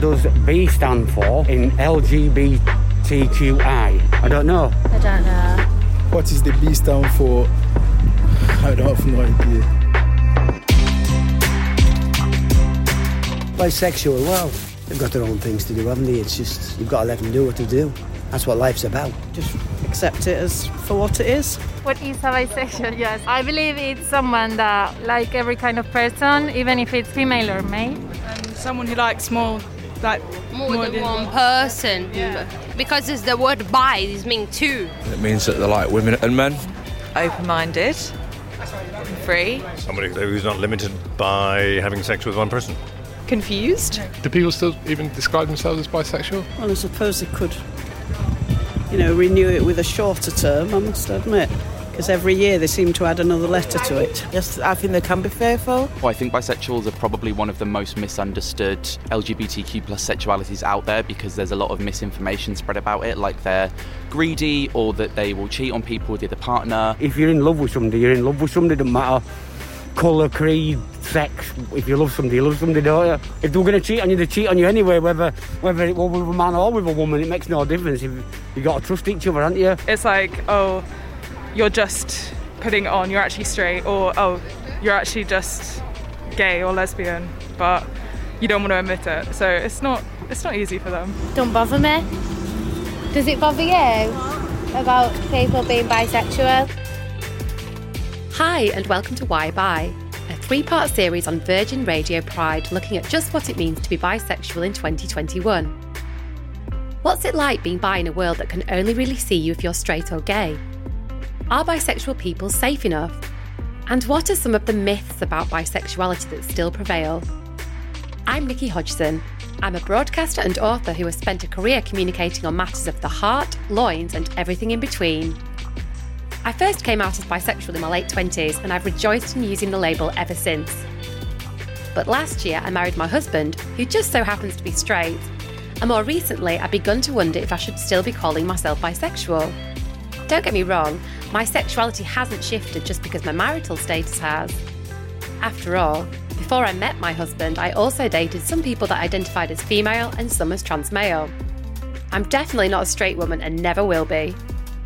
does B stand for in LGBTQI? I don't know. I don't know. What is the B stand for? I don't have no idea. Bisexual, well, they've got their own things to do, haven't they? It's just, you've got to let them do what they do. That's what life's about. Just accept it as for what it is. What is a bisexual? Yes. I believe it's someone that like every kind of person, even if it's female or male. And someone who likes more like more, more than, than, one person. Yeah. Because it's the word bi is mean two. It means that they're like women and men. Open minded. Free. Somebody who's not limited by having sex with one person confused. Do people still even describe themselves as bisexual? Well, I suppose they could, you know, renew it with a shorter term, I must admit. Because every year they seem to add another letter to it. Yes, I think they can be fearful. Well, I think bisexuals are probably one of the most misunderstood LGBTQ plus sexualities out there because there's a lot of misinformation spread about it, like they're greedy or that they will cheat on people with the other partner. If you're in love with somebody, you're in love with somebody, doesn't matter colour, creed, sex. If you love somebody, you love somebody, don't you? If they're going to cheat on you, they cheat on you anyway, whether whether it was with a man or with a woman. It makes no difference. If you got to trust each other, haven't you? It's like, oh, you're just putting it on. You're actually straight, or oh, you're actually just gay or lesbian, but you don't want to admit it. So it's not it's not easy for them. Don't bother me. Does it bother you about people being bisexual? Hi, and welcome to Why Bi, a three part series on Virgin Radio Pride looking at just what it means to be bisexual in 2021. What's it like being bi in a world that can only really see you if you're straight or gay? Are bisexual people safe enough? And what are some of the myths about bisexuality that still prevail? I'm Nikki Hodgson. I'm a broadcaster and author who has spent a career communicating on matters of the heart, loins, and everything in between. I first came out as bisexual in my late 20s and I've rejoiced in using the label ever since. But last year I married my husband, who just so happens to be straight, and more recently I've begun to wonder if I should still be calling myself bisexual. Don't get me wrong, my sexuality hasn't shifted just because my marital status has. After all, before I met my husband, I also dated some people that identified as female and some as trans male. I'm definitely not a straight woman and never will be.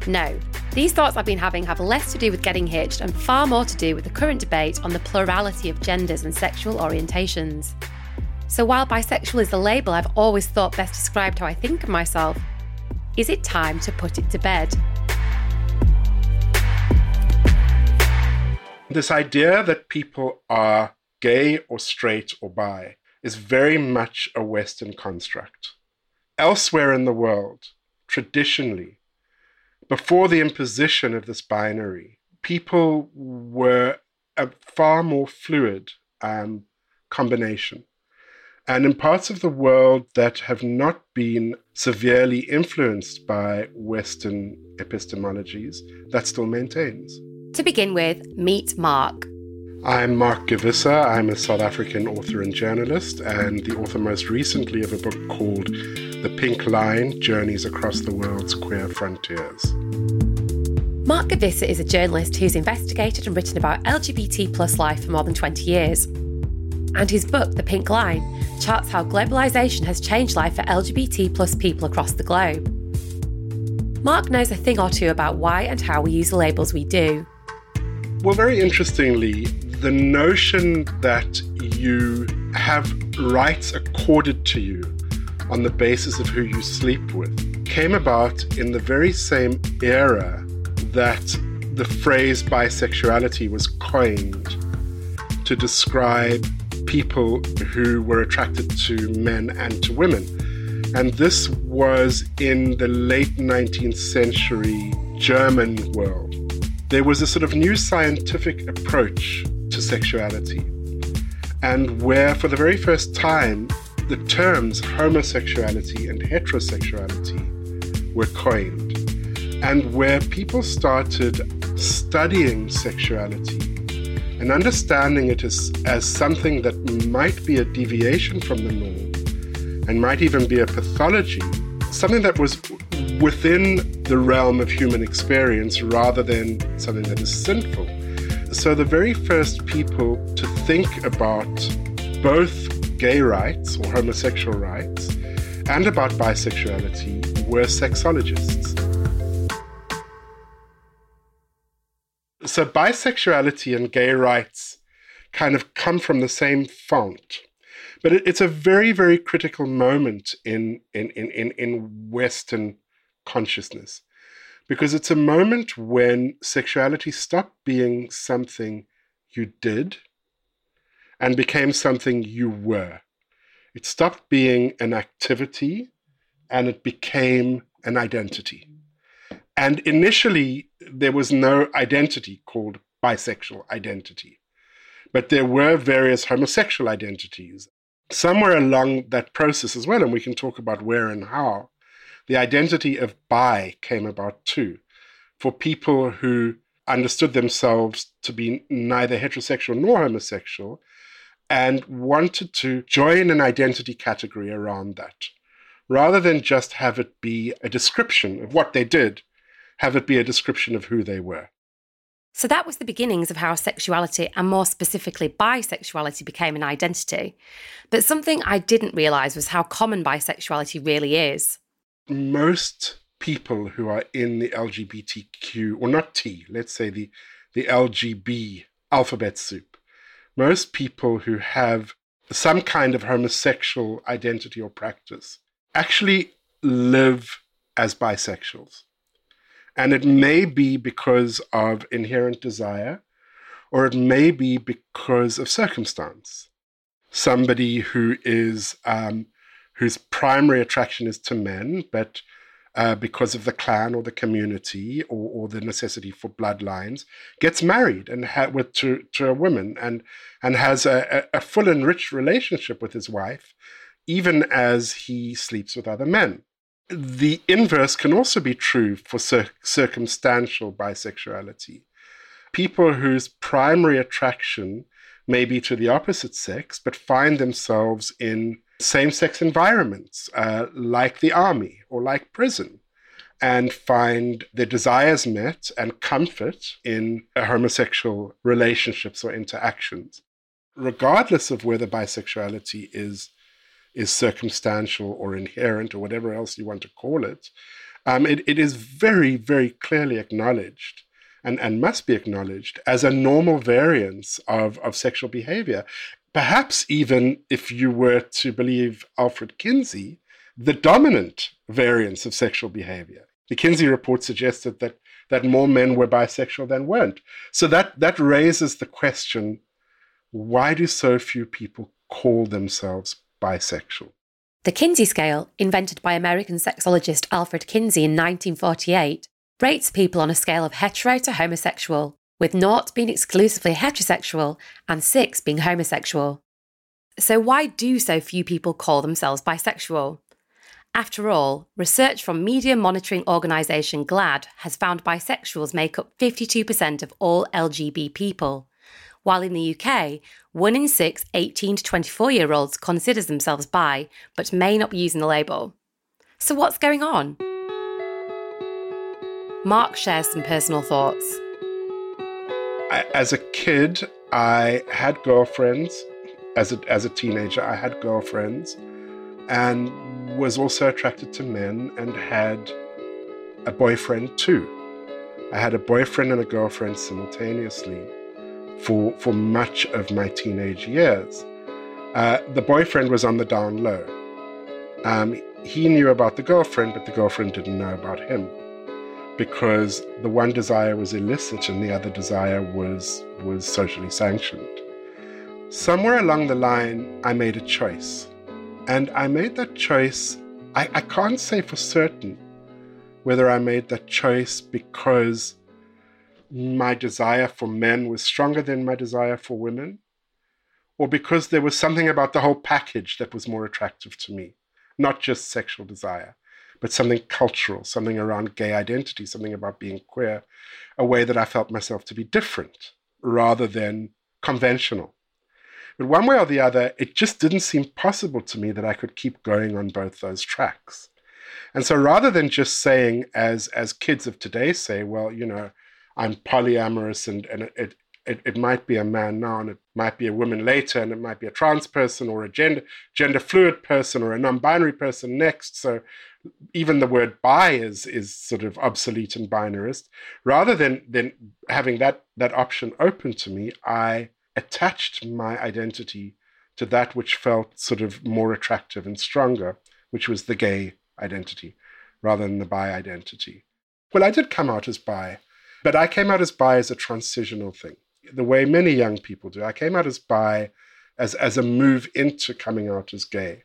No, these thoughts I've been having have less to do with getting hitched and far more to do with the current debate on the plurality of genders and sexual orientations. So while bisexual is the label I've always thought best described how I think of myself, is it time to put it to bed? This idea that people are gay or straight or bi is very much a Western construct. Elsewhere in the world, traditionally, before the imposition of this binary, people were a far more fluid um, combination. And in parts of the world that have not been severely influenced by Western epistemologies, that still maintains. To begin with, meet Mark. I'm Mark Gevisser. I'm a South African author and journalist, and the author most recently of a book called The Pink Line Journeys Across the World's Queer Frontiers. Mark Gevisser is a journalist who's investigated and written about LGBT plus life for more than 20 years. And his book, The Pink Line, charts how globalisation has changed life for LGBT plus people across the globe. Mark knows a thing or two about why and how we use the labels we do. Well, very interestingly, the notion that you have rights accorded to you on the basis of who you sleep with came about in the very same era that the phrase bisexuality was coined to describe people who were attracted to men and to women. And this was in the late 19th century German world there was a sort of new scientific approach to sexuality, and where for the very first time the terms homosexuality and heterosexuality were coined, and where people started studying sexuality and understanding it as, as something that might be a deviation from the norm and might even be a pathology, something that was within the realm of human experience rather than something that is sinful. So, the very first people to think about both gay rights or homosexual rights and about bisexuality were sexologists. So, bisexuality and gay rights kind of come from the same font. But it's a very, very critical moment in, in, in, in Western consciousness because it's a moment when sexuality stopped being something you did and became something you were. It stopped being an activity and it became an identity. And initially, there was no identity called bisexual identity, but there were various homosexual identities. Somewhere along that process as well, and we can talk about where and how, the identity of bi came about too. For people who understood themselves to be neither heterosexual nor homosexual and wanted to join an identity category around that. Rather than just have it be a description of what they did, have it be a description of who they were. So that was the beginnings of how sexuality, and more specifically bisexuality, became an identity. But something I didn't realise was how common bisexuality really is. Most people who are in the LGBTQ, or not T, let's say the, the LGB alphabet soup, most people who have some kind of homosexual identity or practice actually live as bisexuals. And it may be because of inherent desire, or it may be because of circumstance. Somebody who is um, whose primary attraction is to men, but uh, because of the clan or the community or, or the necessity for bloodlines, gets married and ha- with to, to a woman and and has a, a, full and rich relationship with his wife, even as he sleeps with other men. The inverse can also be true for cir- circumstantial bisexuality. People whose primary attraction may be to the opposite sex, but find themselves in same sex environments uh, like the army or like prison and find their desires met and comfort in homosexual relationships or interactions. Regardless of whether bisexuality is, is circumstantial or inherent or whatever else you want to call it, um, it, it is very, very clearly acknowledged and, and must be acknowledged as a normal variance of, of sexual behavior. Perhaps even if you were to believe Alfred Kinsey, the dominant variance of sexual behavior. The Kinsey report suggested that, that more men were bisexual than weren't. So that, that raises the question why do so few people call themselves bisexual? The Kinsey scale, invented by American sexologist Alfred Kinsey in 1948, rates people on a scale of hetero to homosexual, with not being exclusively heterosexual and six being homosexual. So, why do so few people call themselves bisexual? After all, research from media monitoring organisation GLAAD has found bisexuals make up 52% of all LGB people, while in the UK, one in six 18 to 24 year olds considers themselves bi but may not be using the label. So, what's going on? Mark shares some personal thoughts. I, as a kid, I had girlfriends. As a, as a teenager, I had girlfriends and was also attracted to men and had a boyfriend too. I had a boyfriend and a girlfriend simultaneously for, for much of my teenage years. Uh, the boyfriend was on the down low. Um, he knew about the girlfriend, but the girlfriend didn't know about him because the one desire was illicit and the other desire was, was socially sanctioned. Somewhere along the line, I made a choice. And I made that choice, I, I can't say for certain whether I made that choice because my desire for men was stronger than my desire for women, or because there was something about the whole package that was more attractive to me, not just sexual desire, but something cultural, something around gay identity, something about being queer, a way that I felt myself to be different rather than conventional. But one way or the other, it just didn't seem possible to me that I could keep going on both those tracks. And so rather than just saying, as, as kids of today say, well, you know, I'm polyamorous and, and it, it, it might be a man now and it might be a woman later and it might be a trans person or a gender gender fluid person or a non-binary person next so even the word bi is is sort of obsolete and binarist rather than than having that that option open to me i attached my identity to that which felt sort of more attractive and stronger which was the gay identity rather than the bi identity well i did come out as bi but i came out as bi as a transitional thing the way many young people do. I came out as bi as, as a move into coming out as gay.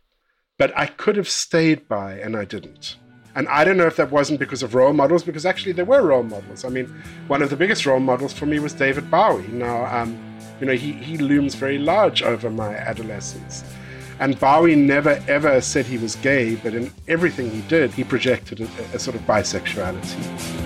But I could have stayed bi and I didn't. And I don't know if that wasn't because of role models, because actually there were role models. I mean, one of the biggest role models for me was David Bowie. Now, um, you know, he, he looms very large over my adolescence. And Bowie never ever said he was gay, but in everything he did, he projected a, a sort of bisexuality.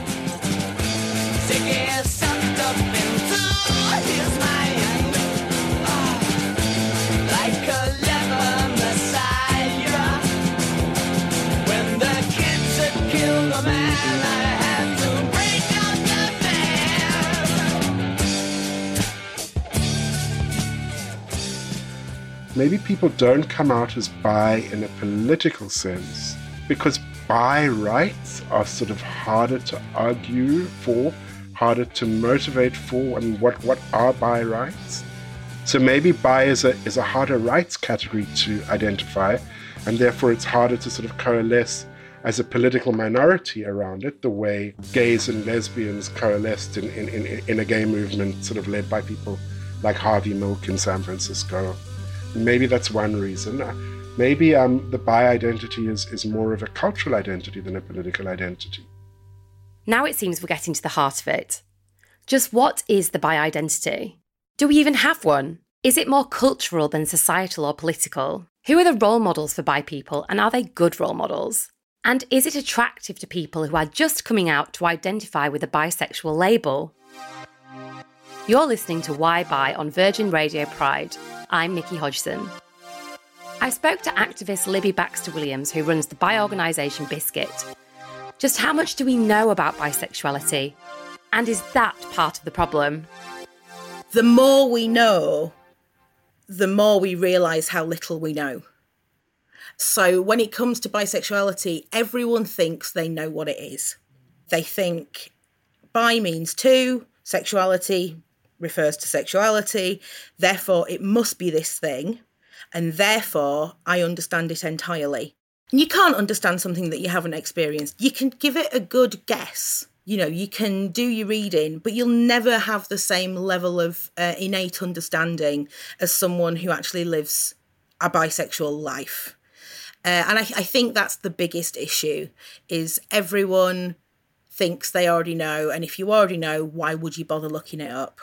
Maybe people don't come out as bi in a political sense because bi rights are sort of harder to argue for, harder to motivate for, and what, what are bi rights? So maybe bi is a, is a harder rights category to identify, and therefore it's harder to sort of coalesce as a political minority around it, the way gays and lesbians coalesced in, in, in, in a gay movement sort of led by people like Harvey Milk in San Francisco maybe that's one reason. Maybe um, the bi identity is, is more of a cultural identity than a political identity. Now it seems we're getting to the heart of it. Just what is the bi identity? Do we even have one? Is it more cultural than societal or political? Who are the role models for bi people and are they good role models? And is it attractive to people who are just coming out to identify with a bisexual label? You're listening to Why Bi on Virgin Radio Pride. I'm Nikki Hodgson. I spoke to activist Libby Baxter Williams, who runs the bi organisation Biscuit. Just how much do we know about bisexuality? And is that part of the problem? The more we know, the more we realise how little we know. So when it comes to bisexuality, everyone thinks they know what it is. They think bi means two, sexuality refers to sexuality, therefore it must be this thing, and therefore I understand it entirely. And you can't understand something that you haven't experienced. You can give it a good guess. You know, you can do your reading, but you'll never have the same level of uh, innate understanding as someone who actually lives a bisexual life. Uh, and I, I think that's the biggest issue is everyone thinks they already know and if you already know why would you bother looking it up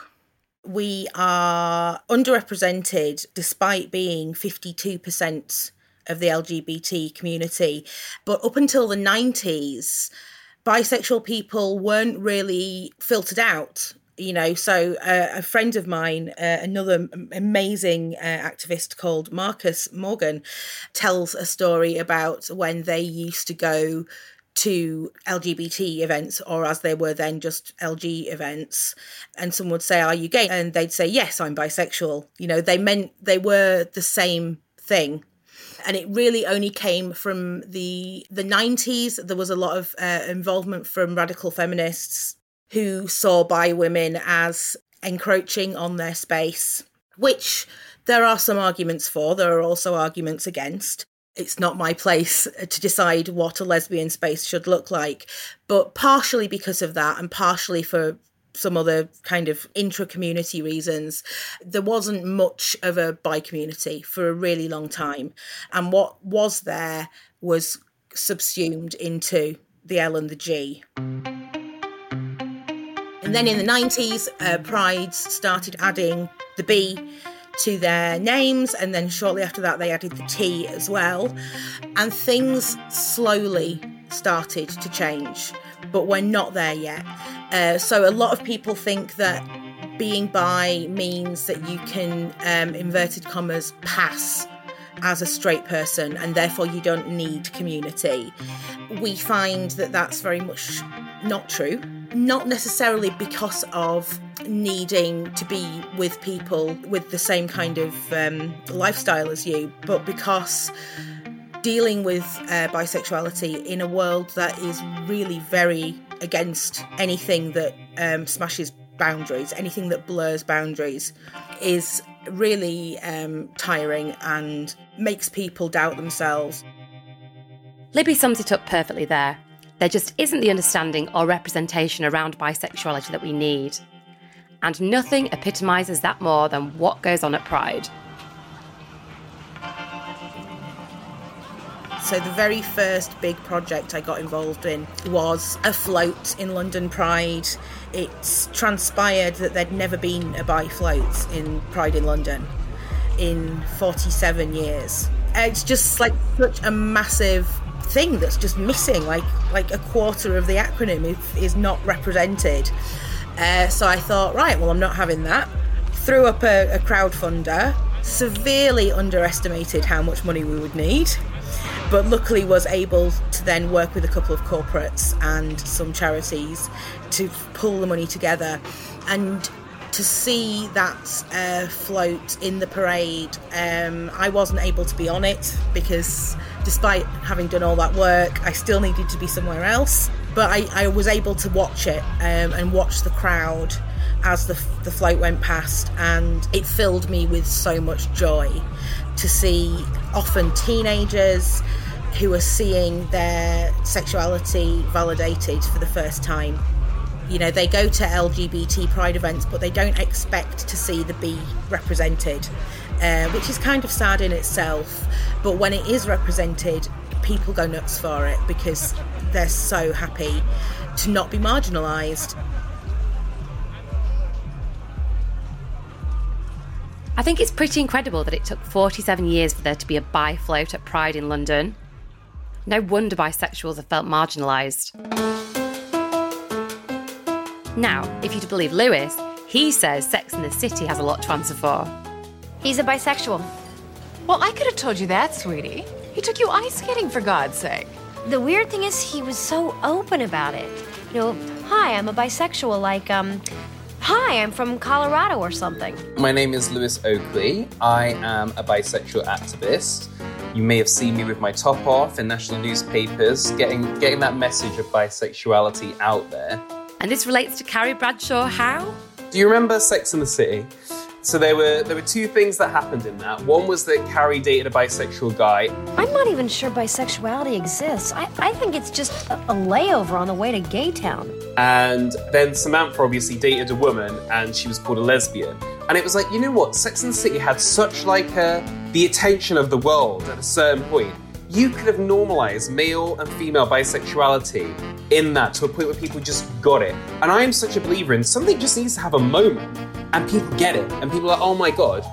we are underrepresented despite being 52% of the LGBT community. But up until the 90s, bisexual people weren't really filtered out. You know, so uh, a friend of mine, uh, another amazing uh, activist called Marcus Morgan, tells a story about when they used to go to LGBT events, or as they were then just LG events, and someone would say, Are you gay? And they'd say, Yes, I'm bisexual. You know, they meant they were the same thing. And it really only came from the the 90s. There was a lot of uh, involvement from radical feminists who saw bi women as encroaching on their space, which there are some arguments for. There are also arguments against it's not my place to decide what a lesbian space should look like. But partially because of that, and partially for some other kind of intra community reasons, there wasn't much of a bi community for a really long time. And what was there was subsumed into the L and the G. And then in the 90s, uh, Prides started adding the B to their names, and then shortly after that, they added the T as well. And things slowly started to change, but we're not there yet. Uh, so, a lot of people think that being bi means that you can, um, inverted commas, pass as a straight person and therefore you don't need community. We find that that's very much not true. Not necessarily because of needing to be with people with the same kind of um, lifestyle as you, but because dealing with uh, bisexuality in a world that is really very against anything that um, smashes boundaries, anything that blurs boundaries, is really um, tiring and makes people doubt themselves. Libby sums it up perfectly there. There just isn't the understanding or representation around bisexuality that we need. And nothing epitomises that more than what goes on at Pride. So, the very first big project I got involved in was a float in London Pride. It's transpired that there'd never been a bi float in Pride in London in 47 years. It's just like such a massive thing that's just missing. Like like a quarter of the acronym is, is not represented. Uh, so I thought, right, well, I'm not having that. Threw up a, a crowdfunder. Severely underestimated how much money we would need but luckily was able to then work with a couple of corporates and some charities to pull the money together and to see that uh, float in the parade um, i wasn't able to be on it because despite having done all that work i still needed to be somewhere else but i, I was able to watch it um, and watch the crowd as the, the float went past and it filled me with so much joy to see often teenagers who are seeing their sexuality validated for the first time. You know, they go to LGBT pride events, but they don't expect to see the B represented, uh, which is kind of sad in itself. But when it is represented, people go nuts for it because they're so happy to not be marginalised. I think it's pretty incredible that it took 47 years for there to be a bi float at Pride in London. No wonder bisexuals have felt marginalised. Now, if you'd believe Lewis, he says Sex in the City has a lot to answer for. He's a bisexual. Well, I could have told you that, sweetie. He took you ice skating, for God's sake. The weird thing is, he was so open about it. You know, hi, I'm a bisexual, like, um, hi, I'm from Colorado or something. My name is Lewis Oakley. I am a bisexual activist. You may have seen me with my top off in national newspapers, getting getting that message of bisexuality out there. And this relates to Carrie Bradshaw how? Do you remember Sex in the City? So there were there were two things that happened in that. One was that Carrie dated a bisexual guy. I'm not even sure bisexuality exists. I, I think it's just a, a layover on the way to Gay Town. And then Samantha obviously dated a woman and she was called a lesbian. And it was like, you know what? Sex and the City had such like a, the attention of the world at a certain point. You could have normalized male and female bisexuality in that to a point where people just got it. And I am such a believer in something just needs to have a moment and people get it. And people are like, oh my God.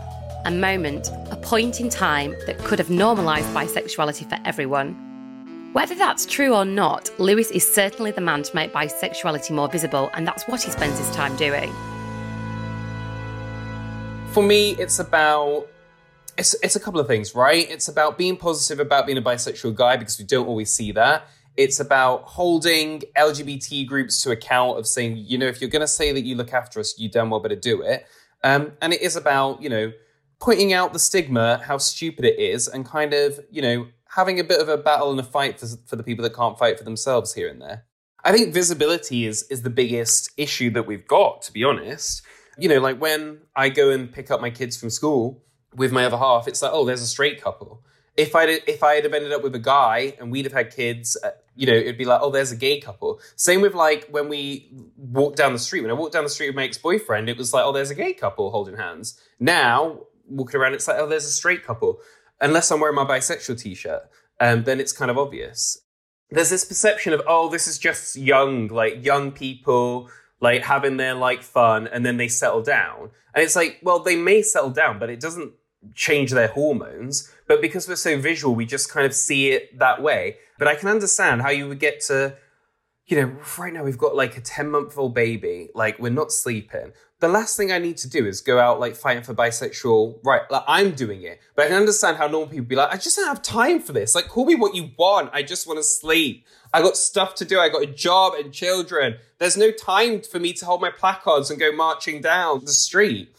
A moment, a point in time that could have normalised bisexuality for everyone. Whether that's true or not, Lewis is certainly the man to make bisexuality more visible, and that's what he spends his time doing. For me, it's about it's it's a couple of things, right? It's about being positive about being a bisexual guy because we don't always see that. It's about holding LGBT groups to account of saying, you know, if you're going to say that you look after us, you damn well better do it. Um, and it is about, you know, pointing out the stigma, how stupid it is, and kind of, you know, having a bit of a battle and a fight for, for the people that can't fight for themselves here and there. I think visibility is is the biggest issue that we've got, to be honest. You know, like when I go and pick up my kids from school with my other half, it's like, oh, there's a straight couple. If I if I had have ended up with a guy and we'd have had kids, uh, you know, it'd be like, oh, there's a gay couple. Same with like when we walk down the street. When I walked down the street with my ex boyfriend, it was like, oh, there's a gay couple holding hands. Now walking around, it's like, oh, there's a straight couple. Unless I'm wearing my bisexual t-shirt, um, then it's kind of obvious. There's this perception of, oh, this is just young, like young people, like having their like fun, and then they settle down. And it's like, well, they may settle down, but it doesn't change their hormones. But because we're so visual, we just kind of see it that way. But I can understand how you would get to, you know, right now we've got like a 10 month old baby, like we're not sleeping. the last thing I need to do is go out like fighting for bisexual right. Like I'm doing it, but I can understand how normal people be like, I just don't have time for this. Like, call me what you want. I just want to sleep. I got stuff to do. I got a job and children. There's no time for me to hold my placards and go marching down the street.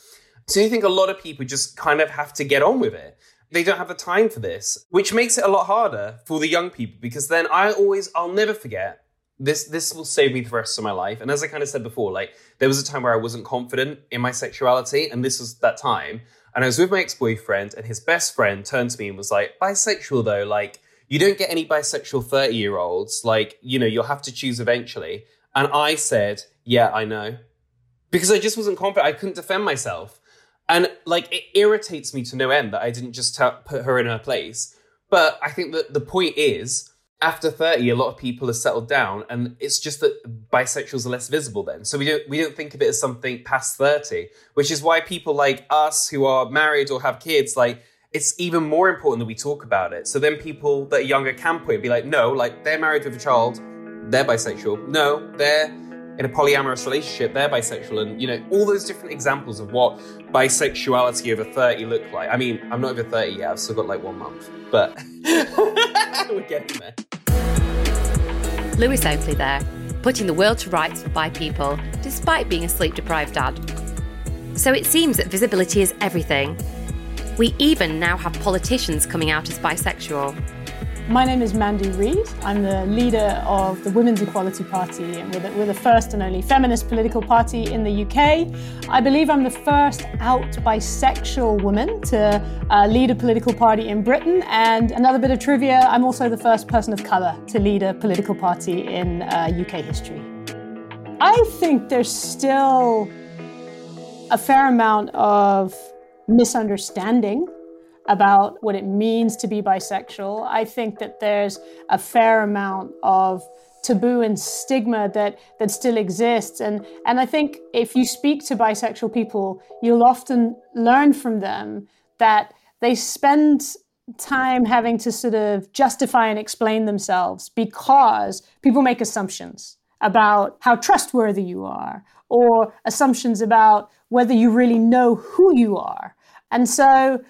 So you think a lot of people just kind of have to get on with it. They don't have the time for this, which makes it a lot harder for the young people because then I always, I'll never forget this this will save me the rest of my life. And as I kind of said before, like there was a time where I wasn't confident in my sexuality, and this was that time. And I was with my ex-boyfriend, and his best friend turned to me and was like, bisexual though, like you don't get any bisexual 30-year-olds, like, you know, you'll have to choose eventually. And I said, Yeah, I know. Because I just wasn't confident. I couldn't defend myself. And like it irritates me to no end that I didn't just t- put her in her place. But I think that the point is after 30 a lot of people have settled down and it's just that bisexuals are less visible then. So we don't we don't think of it as something past 30 which is why people like us who are married or have kids like it's even more important that we talk about it. So then people that are younger can point be like no like they're married with a child they're bisexual. No they're in a polyamorous relationship they're bisexual and you know all those different examples of what bisexuality over 30 look like i mean i'm not over 30 yet i've still got like one month but we're getting there Lewis Oakley there, putting the world to rights for bi people, despite being a sleep deprived dad. So it seems that visibility is everything. We even now have politicians coming out as bisexual. My name is Mandu Reid. I'm the leader of the Women's Equality Party, and we're the, we're the, first and only feminist political party in the UK. I believe I'm the first out bisexual woman to uh, lead a political party in Britain. And another bit of trivia I'm also the first person of colour to lead a political party in uh, UK history. I think there's still a fair amount of misunderstanding about what it means to be bisexual. I think that there's a fair amount of taboo and stigma that that still exists and and I think if you speak to bisexual people you'll often learn from them that they spend time having to sort of justify and explain themselves because people make assumptions about how trustworthy you are or assumptions about whether you really know who you are and so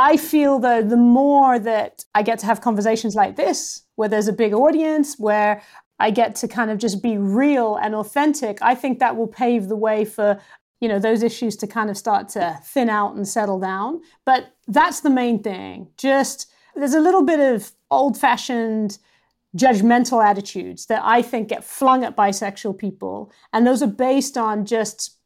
I feel though the more that I get to have conversations like this, where there's a big audience, where I get to kind of just be real and authentic, I think that will pave the way for you know those issues to kind of start to thin out and settle down. But that's the main thing. Just there's a little bit of old-fashioned judgmental attitudes that I think get flung at bisexual people, and those are based on just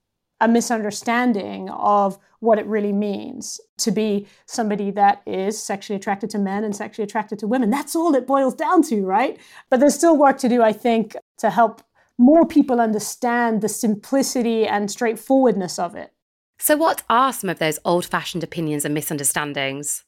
a misunderstanding of what it really means to be somebody that is sexually attracted to men and sexually attracted to women. That's all it boils down to, right? But there's still work to do, I think, to help more people understand the simplicity and straightforwardness of it. So, what are some of those old fashioned opinions and misunderstandings?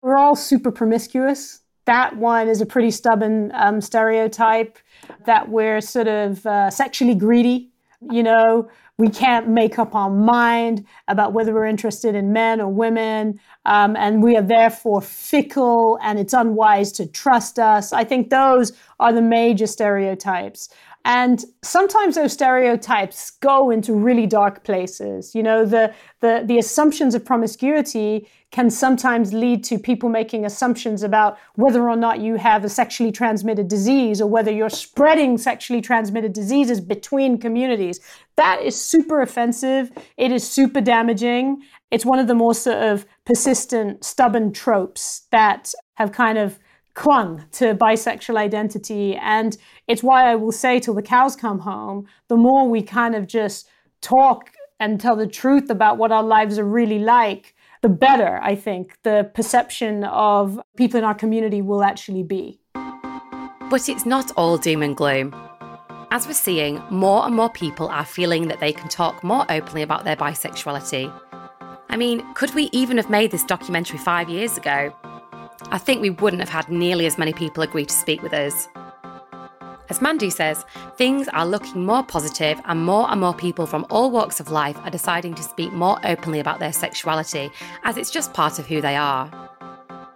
We're all super promiscuous. That one is a pretty stubborn um, stereotype that we're sort of uh, sexually greedy. You know, we can't make up our mind about whether we're interested in men or women, um, and we are therefore fickle and it's unwise to trust us. I think those are the major stereotypes. And sometimes those stereotypes go into really dark places. You know, the, the, the assumptions of promiscuity can sometimes lead to people making assumptions about whether or not you have a sexually transmitted disease or whether you're spreading sexually transmitted diseases between communities. That is super offensive. It is super damaging. It's one of the more sort of persistent, stubborn tropes that have kind of clung to bisexual identity. And it's why I will say till the cows come home, the more we kind of just talk and tell the truth about what our lives are really like, the better I think the perception of people in our community will actually be. But it's not all doom and gloom. As we're seeing, more and more people are feeling that they can talk more openly about their bisexuality. I mean, could we even have made this documentary five years ago? I think we wouldn't have had nearly as many people agree to speak with us. As Mandu says, things are looking more positive, and more and more people from all walks of life are deciding to speak more openly about their sexuality, as it's just part of who they are.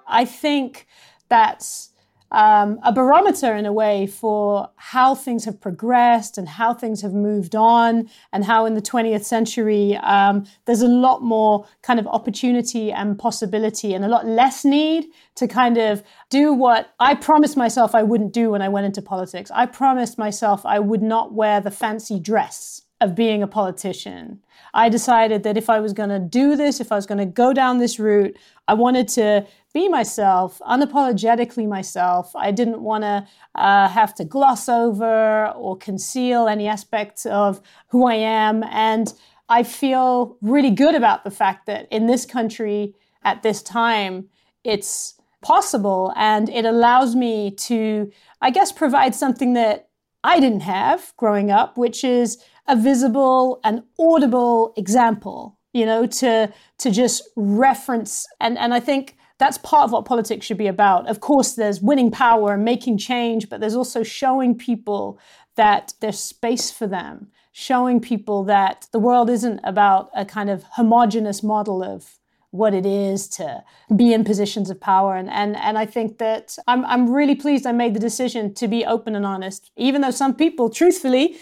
I think that's um, a barometer in a way for how things have progressed and how things have moved on, and how in the 20th century um, there's a lot more kind of opportunity and possibility and a lot less need to kind of do what I promised myself I wouldn't do when I went into politics. I promised myself I would not wear the fancy dress of being a politician. I decided that if I was going to do this, if I was going to go down this route, I wanted to be myself, unapologetically myself. I didn't want to uh, have to gloss over or conceal any aspects of who I am. And I feel really good about the fact that in this country at this time, it's possible and it allows me to, I guess, provide something that I didn't have growing up, which is a visible and audible example, you know, to to just reference and and I think that's part of what politics should be about. Of course, there's winning power and making change, but there's also showing people that there's space for them, showing people that the world isn't about a kind of homogenous model of what it is to be in positions of power. And, and, and I think that I'm, I'm really pleased I made the decision to be open and honest, even though some people, truthfully,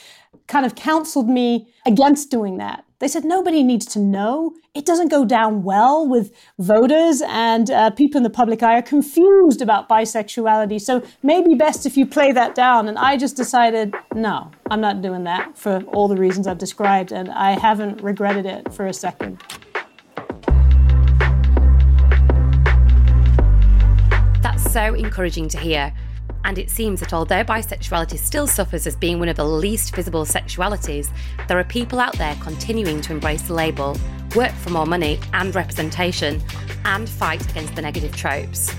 kind of counseled me against doing that. They said nobody needs to know. It doesn't go down well with voters, and uh, people in the public eye are confused about bisexuality. So maybe best if you play that down. And I just decided, no, I'm not doing that for all the reasons I've described, and I haven't regretted it for a second. That's so encouraging to hear. And it seems that although bisexuality still suffers as being one of the least visible sexualities, there are people out there continuing to embrace the label, work for more money and representation, and fight against the negative tropes.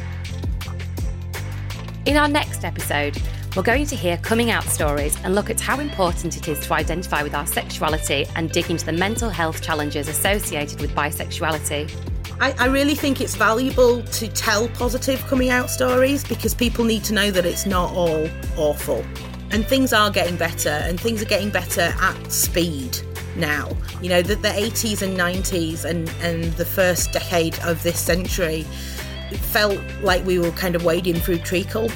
In our next episode, we're going to hear coming out stories and look at how important it is to identify with our sexuality and dig into the mental health challenges associated with bisexuality. I, I, really think it's valuable to tell positive coming out stories because people need to know that it's not all awful. And things are getting better, and things are getting better at speed now. You know, the, the 80s and 90s and, and the first decade of this century felt like we were kind of wading through treacle,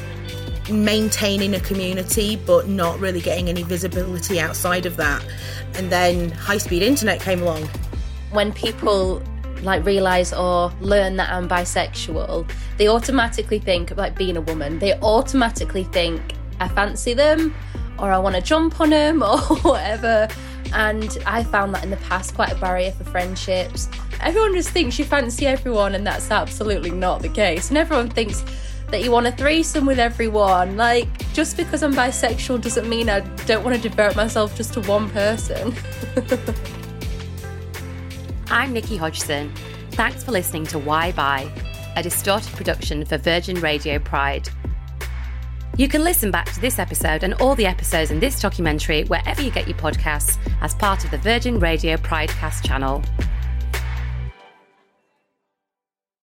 maintaining a community, but not really getting any visibility outside of that. And then high speed internet came along. When people like realize or learn that I'm bisexual, they automatically think like being a woman. They automatically think I fancy them or I want to jump on them or whatever. And I found that in the past quite a barrier for friendships. Everyone just thinks you fancy everyone, and that's absolutely not the case. And everyone thinks that you want a threesome with everyone. Like, just because I'm bisexual doesn't mean I don't want to devote myself just to one person. I'm Nikki Hodgson. Thanks for listening to Why Bi, a distorted production for Virgin Radio Pride. You can listen back to this episode and all the episodes in this documentary wherever you get your podcasts as part of the Virgin Radio Pridecast channel.